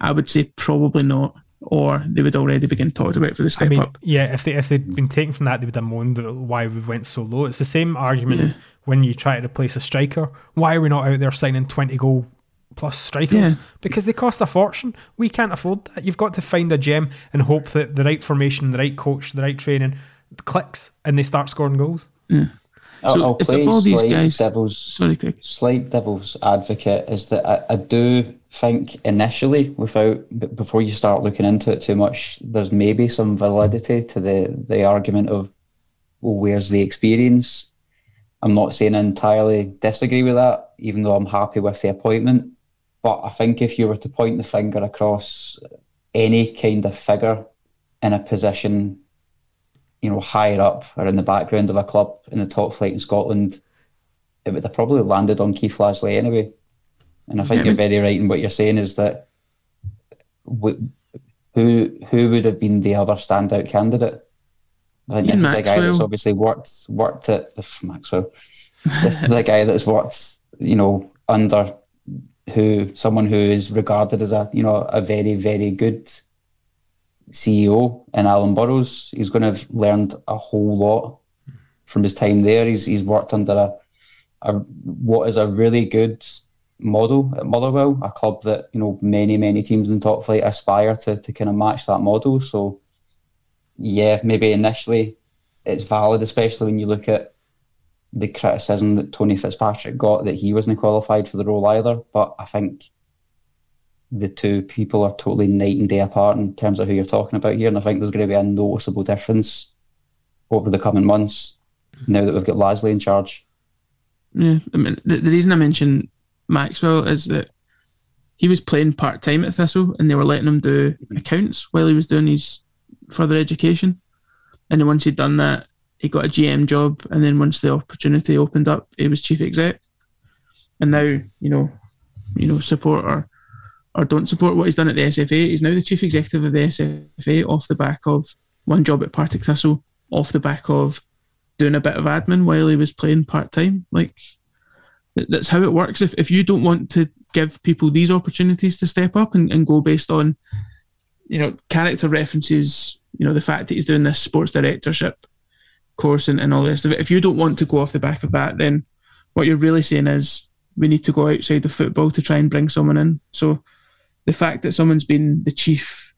I would say probably not, or they would already begin talking about for the step I mean, up. yeah, if they if they'd been taken from that, they would have moaned why we went so low. It's the same argument Yeah. when you try to replace a striker. Why are we not out there signing twenty goal plus strikers? Yeah. Because they cost a fortune. We can't afford that. You've got to find a gem and hope that the right formation, the right coach, the right training clicks and they start scoring goals. I'll, So I'll if play of all these slight guys- devil's Sorry, Craig. slight devil's advocate is that I, I do think initially, without before you start looking into it too much, there's maybe some validity to the the argument of, well, where's the experience? I'm not saying I entirely disagree with that, even though I'm happy with the appointment. But I think if you were to point the finger across any kind of figure in a position, you know, higher up or in the background of a club in the top flight in Scotland, it would have probably landed on Keith Lasley anyway. And I think Yeah, you're very right in what you're saying is that who who would have been the other standout candidate? I think Ian this is a guy that's obviously worked worked at Maxwell. This is a guy that's worked, you know, under who someone who is regarded as a you know a very very good CEO in Alan Burrows. He's going to have learned a whole lot from his time there. He's he's worked under a, a what is a really good model at Motherwell, a club that you know many many teams in top flight aspire to to kind of match that model. So yeah, maybe initially it's valid, especially when you look at the criticism that Tony Fitzpatrick got that he wasn't qualified for the role either. But I think the two people are totally night and day apart in terms of who you're talking about here, and I think there's going to be a noticeable difference over the coming months now that we've got Lasley in charge. Yeah, I mean, the, the reason I mention Maxwell is that he was playing part time at Thistle, and they were letting him do accounts while he was doing his further education. And then once he'd done that, he got a GM job, and then once the opportunity opened up, he was chief exec. And now, you know, you know, support or or don't support what he's done at the SFA. He's now the chief executive of the SFA off the back of one job at Partick Thistle, off the back of doing a bit of admin while he was playing part time. Like that's how it works. If if you don't want to give people these opportunities to step up and, and go based on, you know, character references, you know, the fact that he's doing this sports directorship course and, and all the rest of it. If you don't want to go off the back of that, then what you're really saying is we need to go outside of football to try and bring someone in. So the fact that someone's been the chief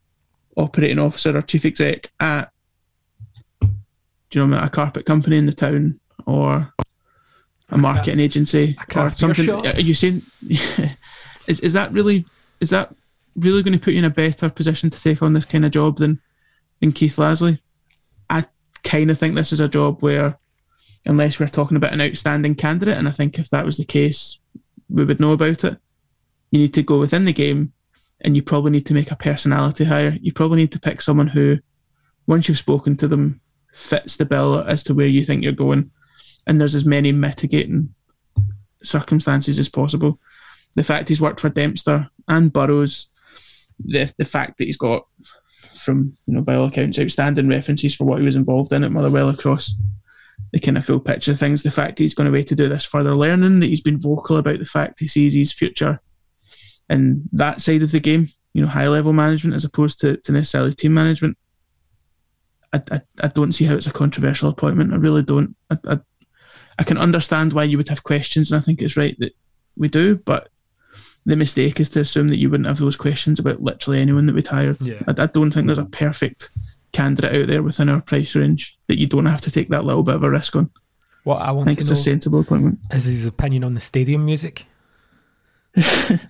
operating officer or chief exec at do you know a carpet company in the town or a marketing agency a or something are you saying is, is that really is that really going to put you in a better position to take on this kind of job than than Keith Lasley kind of think this is a job where unless we're talking about an outstanding candidate and I think if that was the case we would know about it you need to go within the game and you probably need to make a personality hire. You probably need to pick someone who, once you've spoken to them, fits the bill as to where you think you're going. And there's as many mitigating circumstances as possible. The fact he's worked for Dempster and Burrows, the the fact that he's got, from you know by all accounts, outstanding references for what he was involved in at Motherwell across the kind of full picture of things. The fact he's going away to do this further learning, that he's been vocal about the fact he sees his future in that side of the game, you know, high level management as opposed to, to necessarily team management. I, I, I don't see how it's a controversial appointment. I really don't. I, I, I can understand why you would have questions, and I think it's right that we do, but the mistake is to assume that you wouldn't have those questions about literally anyone that we'd hired. Yeah. I, I don't think there's a perfect candidate out there within our price range that you don't have to take that little bit of a risk on. What I want I want think to it's know a sensible appointment. is his opinion on the stadium music.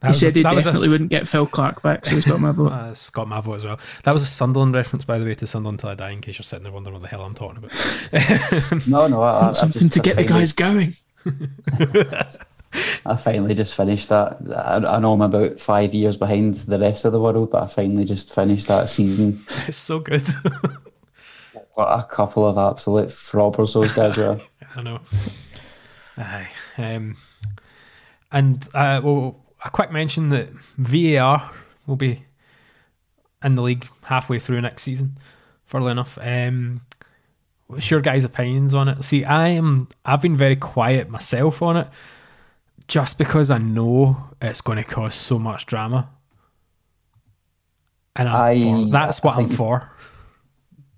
That He was said a- he that was a- definitely wouldn't get Phil Clark back, so he's got my vote. Uh, Scott Mavo as well. That was a Sunderland reference, by the way, to Sunderland till I die. In case you're sitting there wondering what the hell I'm talking about. No, no, I, I, I Something just to get the I finally, guys going. I finally just finished that. I, I know I'm about five years behind the rest of the world, but I finally just finished that season. it's so good. What a couple of absolute throbbers those guys were. I know. Aye. Um, and uh, well, a quick mention that VAR will be in the league halfway through next season. Funnily enough, um, what's your guys' opinions on it? See, I am. I've been very quiet myself on it, just because I know it's going to cause so much drama. And I'm I- for, that's I what I'm for.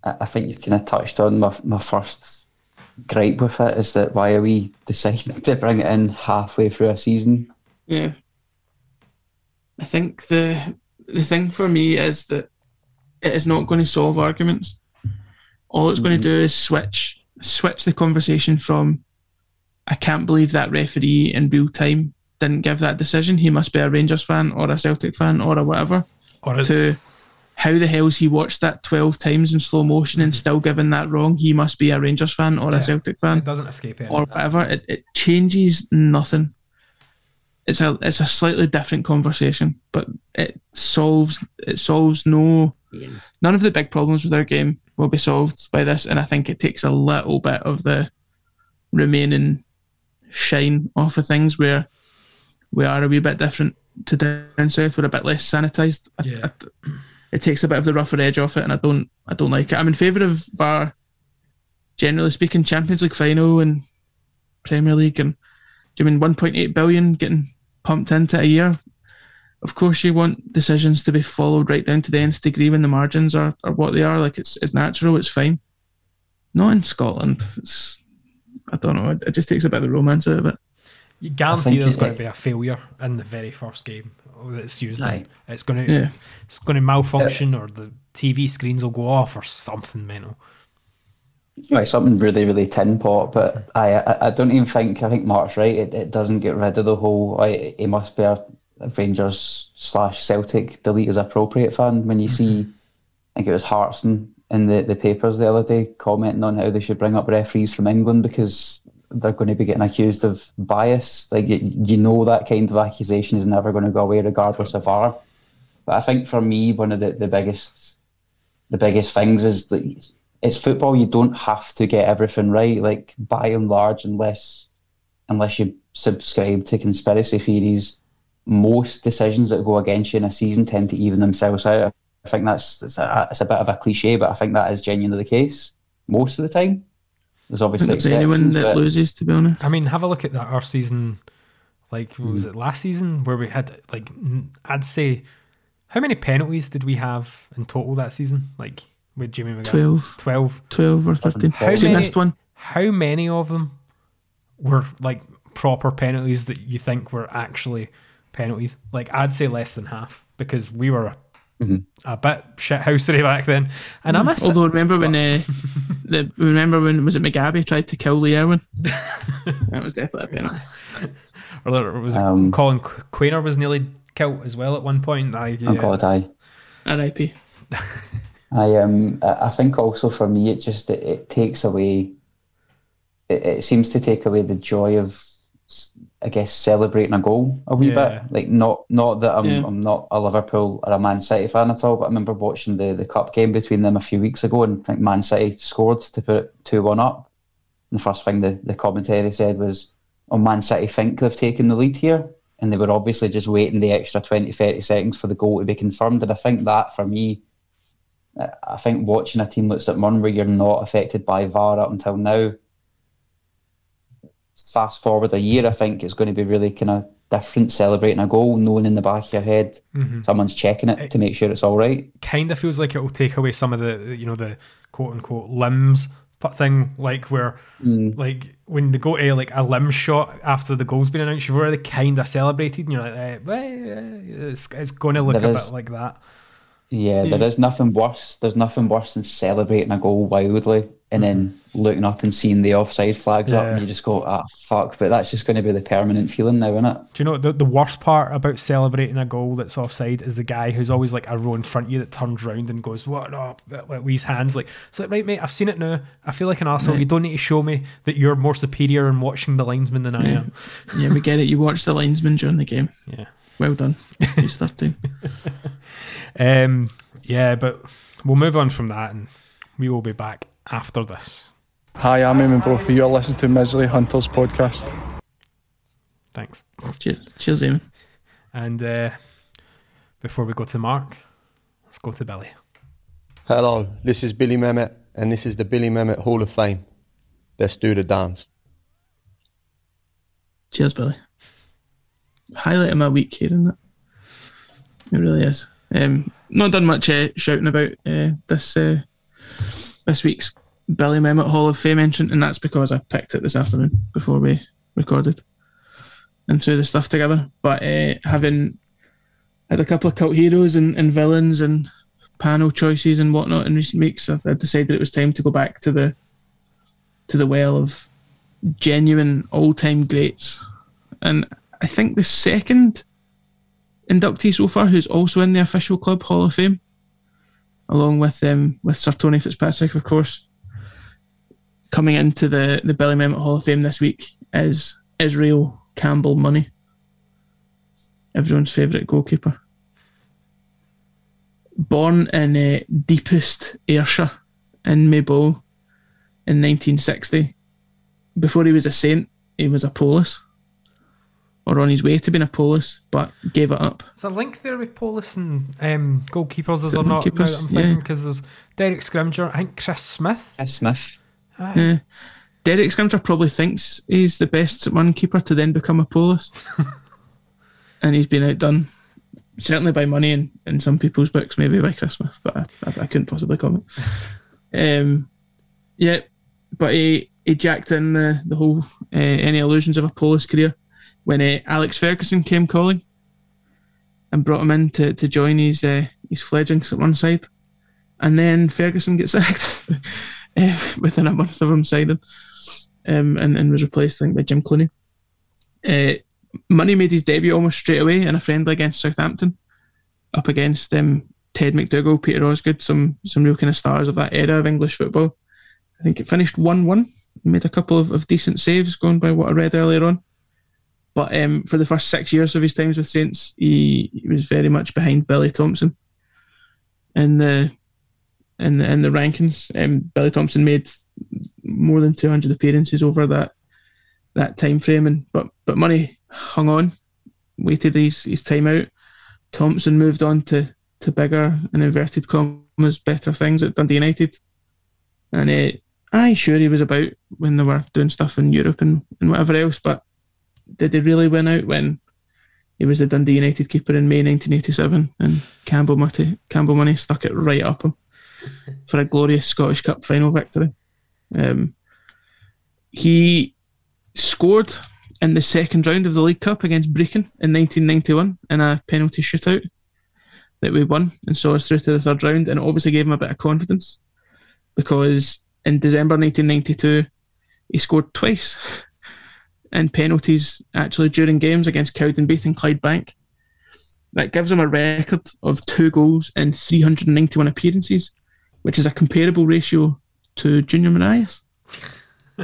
I I think you've kind of touched on my my first gripe with it is that why are we deciding to bring it in halfway through a season? Yeah. I think the the thing for me is that it is not going to solve arguments. All it's going to mm-hmm. do is switch switch the conversation from I can't believe that referee in real time didn't give that decision. He must be a Rangers fan or a Celtic fan or a whatever. Or is To how the hell's he watched that twelve times in slow motion and still given that wrong? He must be a Rangers fan or Yeah. a Celtic fan it doesn't escape it. or whatever. It, it changes nothing. It's a it's a slightly different conversation, but it solves it solves no none of the big problems with our game will be solved by this, and I think it takes a little bit of the remaining shine off of things where we are a wee bit different to down south. We're a bit less sanitized. I- Yeah. I- it takes a bit of the rougher edge off it, and I don't I don't like it. I'm in favour of VAR generally speaking, Champions League final and Premier League, and do you mean 1.8 billion getting pumped into a year? Of course, you want decisions to be followed right down to the nth degree when the margins are, are what they are. Like it's it's natural, it's fine. Not in Scotland. It's I don't know. It, it just takes a bit of the romance out of it. You guarantee think there's it- going to be a failure in the very first game that it's used in. Aye. It's going to Yeah. it's going to malfunction or the TV screens will go off or something mental. Right, something really, really tin pot, but I, I, I don't even think I think Mark's right. It, it doesn't get rid of the whole. I, it must be a Rangers slash Celtic delete as appropriate fan when you see. Mm-hmm. I think it was Hartson in the, the papers the other day commenting on how they should bring up referees from England because they're going to be getting accused of bias. Like you, you know that kind of accusation is never going to go away regardless of VAR. But I think for me, one of the, the biggest the biggest things is that it's football. You don't have to get everything right. Like by and large, unless unless you subscribe to conspiracy theories, most decisions that go against you in a season tend to even themselves out. I think that's it's a, it's a bit of a cliche, but I think that is genuinely the case most of the time. There's obviously it's anyone that but loses, to be honest. I mean, have a look at that our season. Like, what was hmm. it last season where we had like I'd say, how many penalties did we have in total that season? Like with Jimmy McGann, 12. Twelve. 12 or 13. How He many- missed one. How many of them were like proper penalties that you think were actually penalties. Like I'd say less than half because we were a bit shithousery back then, and I miss it. Although remember when uh, the remember when was it McGabby tried to kill Lee Erwin? that was definitely a penalty. Or was it Um, Colin Qu- Quainer was nearly killed as well at one point. I, yeah. Oh God, I. R.I.P. I um I I think also for me it just it, it takes away it, it seems to take away the joy of I guess celebrating a goal a wee Yeah. bit like not not that I'm Yeah. I'm not a Liverpool or a Man City fan at all but I remember watching the the cup game between them a few weeks ago and I think Man City scored to put two one up. And the first thing the, the commentary said was oh Man City think they've taken the lead here. And they were obviously just waiting the extra 20 30 seconds for the goal to be confirmed. And I think that for me I think watching a team like St Mirren where you're not affected by VAR up until now, fast forward a year, I think it's going to be really kind of different celebrating a goal, knowing in the back of your head someone's checking it to make sure it's all right. kind of feels like it will take away some of the you know the quote unquote limbs put thing like where Mm. like when they go to like a limb shot after the goal's been announced you've already kind of celebrated and you're like eh, well, eh, it's, it's going to look There a is- bit like that Yeah, there is nothing worse. There's nothing worse than celebrating a goal wildly and then looking up and seeing the offside flags up, and you just go, "Ah, fuck!" But that's just going to be the permanent feeling now, isn't it? do you know the, the worst part about celebrating a goal that's offside is the guy who's always like a row in front of you that turns round and goes what no like with his hands like it's like right mate I've seen it now I feel like an arsehole you don't need to show me that you're more superior in watching the linesman than I Yeah. am Yeah, we get it. You watched the linesman during the game. yeah Well done. He's 13. Um, yeah, but we'll move on from that and we will be back after this. Hi, I'm Eamon Brophy. You're listening to Misery Hunters podcast. Thanks. Cheers, Cheers Eamon. And uh, before we go to Mark, let's go to Billy. Hello, this is Billy Mehmet, and this is the Billy Mehmet Hall of Fame. Let's do the dance. Cheers, Billy. Highlight of my week here, isn't it? It really is. Um, not done much uh, shouting about uh, this uh, this week's Billy Mehmet Hall of Fame entrant, and that's because I picked it this afternoon before we recorded and threw the stuff together. But uh, having had a couple of cult heroes and, and villains and panel choices and whatnot in recent weeks, I, I decided it was time to go back to the to the well of genuine all-time greats. And I think the second inductee so far who's also in the official club Hall of Fame, along with um, with Sir Tony Fitzpatrick, of course. Coming into the, the Billy Mehmet Hall of Fame this week is Israel Campbell Money, everyone's favourite goalkeeper. Born in uh, deepest Ayrshire in Maybole in 1960. Before he was a saint, he was a polis, or on his way to being a polis, but gave it up. Is there a link there with Polis and um, goalkeepers? Is Is there not? Now goalkeepers? that I'm thinking Yeah. because there's Derek Scrimger, I think Chris Smith. Chris Smith. Yeah. Derek Scrimger probably thinks he's the best St Mirren keeper to then become a polis, and he's been outdone certainly by money in, in some people's books, maybe by Chris Smith, but I, I, I couldn't possibly comment. Um, yeah, but he he jacked in the the whole uh, any illusions of a polis career when uh, Alex Ferguson came calling and brought him in to, to join his uh, his fledglings at one side, and then Ferguson gets sacked uh, within a month of him signing, um, and, and was replaced I think by Jim Clunie. Uh, Money made his debut almost straight away in a friendly against Southampton, up against um, Ted MacDougall, Peter Osgood, some some real kind of stars of that era of English football. I think it finished one one. Made a couple of, of decent saves, going by what I read earlier on. But um, for the first six years of his times with Saints, he, he was very much behind Billy Thomson in the in the, in the rankings. Um, Billy Thomson made more than 200 appearances over that that time frame, and but but Money hung on, waited his, his time out. Thomson moved on to to bigger and inverted commas better things at Dundee United, and uh, aye, sure he was about when they were doing stuff in Europe and, and whatever else, but did they really win out when he was the Dundee United keeper in May 1987 and Campbell Money, Campbell Money stuck it right up him for a glorious Scottish Cup final victory. Um, he scored in the second round of the League Cup against Brechin in 1991 in a penalty shootout that we won and saw us through to the third round. And obviously gave him a bit of confidence because in December 1992, he scored twice in penalties actually during games against Cowdenbeath and Clydebank. That gives him a record of two goals in 391 appearances, which is a comparable ratio to Junior Morias.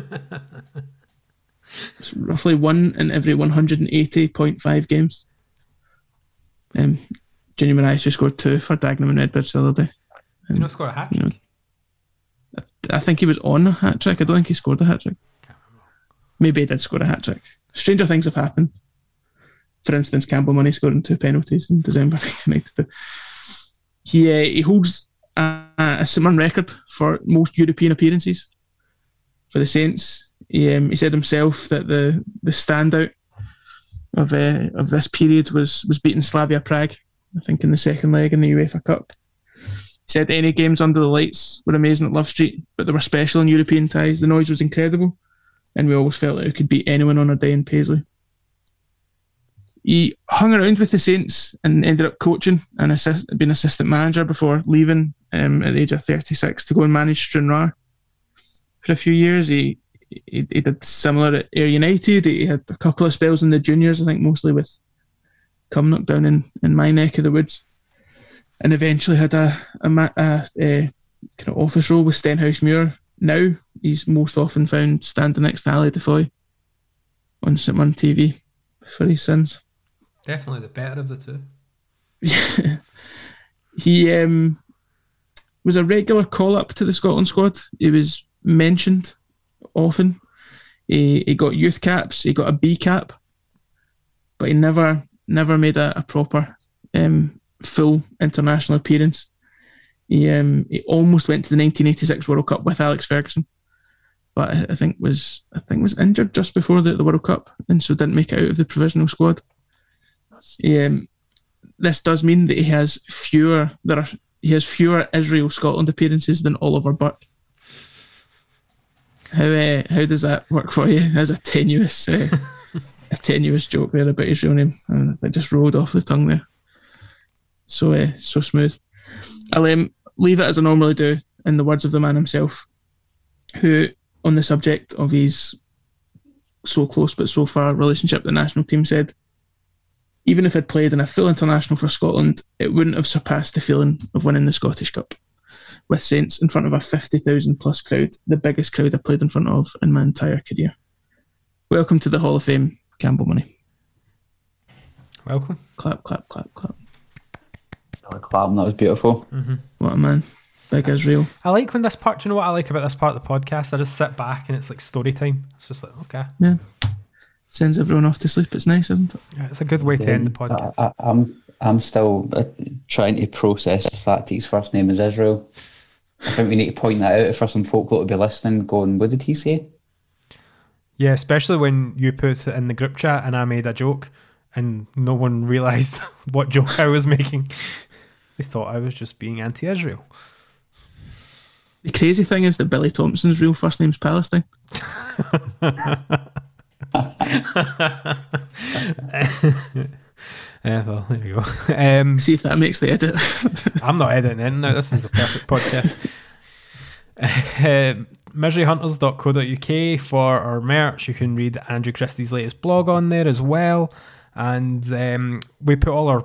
it's roughly one in every 180.5 games. Um, Junior Morias just scored two for Dagenham and Redbridge the other day. You know, score a hat You know, I think he was on a hat trick. I don't think he scored a hat trick. Maybe he did score a hat trick. Stranger things have happened. For instance, Campbell Money scoring two penalties in December 1992. He, uh, he holds a, a similar record for most European appearances for the Saints. He, um, he said himself that the, the standout of uh, of this period was was beating Slavia Prague, I think in the second leg in the UEFA Cup. He said any games under the lights were amazing at Love Street, but they were special in European ties. The noise was incredible, and we always felt like we could beat anyone on a day in Paisley. He hung around with the Saints and ended up coaching and assist, being assistant manager before leaving um, at the age of 36 to go and manage Stranraer for a few years. He, he he did similar at Ayr United. He had a couple of spells in the juniors, I think mostly with Cumnock down in, in my neck of the woods and eventually had a a, a, a kind of office role with Stenhousemuir. Now he's most often found standing next to Ali Defoy on St TV for his sins. Definitely the better of the two. he um, was a regular call up to the Scotland squad. He was mentioned often. He, he got youth caps. He got a B cap, but he never never made a, a proper um, full international appearance. He um, he almost went to the 1986 World Cup with Alex Ferguson, but I, I think was I think was injured just before the, the World Cup, and so didn't make it out of the provisional squad. He, um, this does mean that he has fewer there are he has fewer Israel Scotland appearances than Oliver Burke. How uh, how does that work for you? As a tenuous uh, a tenuous joke there about his real name, and I just rolled off the tongue there. So uh, so smooth. I'll um, leave it as I normally do, in the words of the man himself, who on the subject of his so close but so far relationship with the national team said even if I'd played in a full international for Scotland, it wouldn't have surpassed the feeling of winning the Scottish Cup with Saints in front of a 50,000 plus crowd, the biggest crowd I played in front of in my entire career. Welcome to the Hall of Fame, Campbell Money. Welcome. Clap, clap, clap, clap. Clap, that was beautiful. What a man. Big Israel. I like when this part. Do you know what I like about this part of the podcast? I just sit back and it's like story time. It's just like okay, Yeah. Sends everyone off to sleep. It's nice, isn't it? Yeah, it's a good way to end the podcast. I, I, I'm I'm still uh, trying to process the fact that his first name is Israel. I think we need to point that out for some folk that will be listening. Going, what did he say? Yeah, especially when you put it in the group chat and I made a joke and no one realised what joke I was making. They thought I was just being anti-Israel. The crazy thing is that Billy Thomson's real first name's Palestine. Yeah, well, there we go. Um, See if that makes the edit. I'm not editing it now. This is the perfect podcast. Uh, miseryhunters.co.uk for our merch. You can read Andrew Christie's latest blog on there as well. And um, we put all our,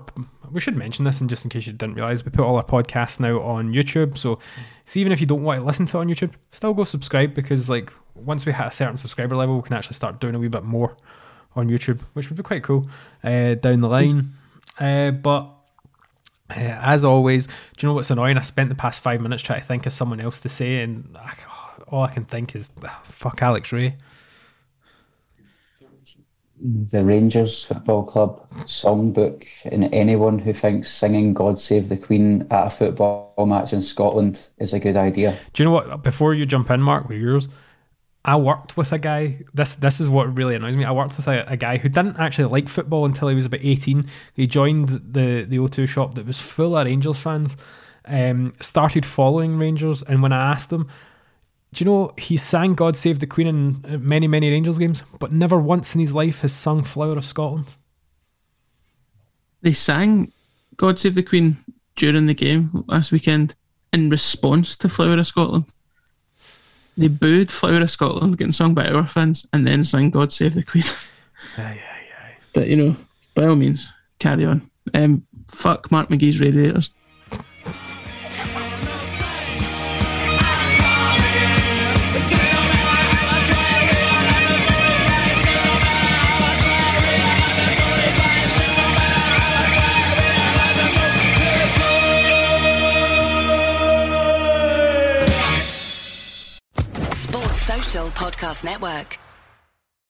we should mention this, and just in case you didn't realize, we put all our podcasts now on YouTube. So, so even if you don't want to listen to it on YouTube, still go subscribe because, like, once we hit a certain subscriber level, we can actually start doing a wee bit more on YouTube, which would be quite cool uh, down the line. Uh, but uh, as always, do you know what's annoying? I spent the past five minutes trying to think of someone else to say, and I, all I can think is ah, fuck Alex Ray. The Rangers Football Club songbook, and anyone who thinks singing "God Save the Queen" at a football match in Scotland is a good idea. Do you know what? Before you jump in, Mark, with yours, I worked with a guy. This this is what really annoys me. I worked with a, a guy who didn't actually like football until he was about eighteen. He joined the the O2 shop that was full of Rangers fans. Um, started following Rangers, and when I asked him, Do you know he sang "God Save the Queen" in uh, many, many Rangers games, but never once in his life has sung "Flower of Scotland." They sang God Save the Queen during the game last weekend in response to Flower of Scotland. They booed Flower of Scotland getting sung by our fans and then sang God Save the Queen. Aye, aye, aye. but you know, by all means, carry on. Um, fuck Mark McGee's radiators. Podcast Network.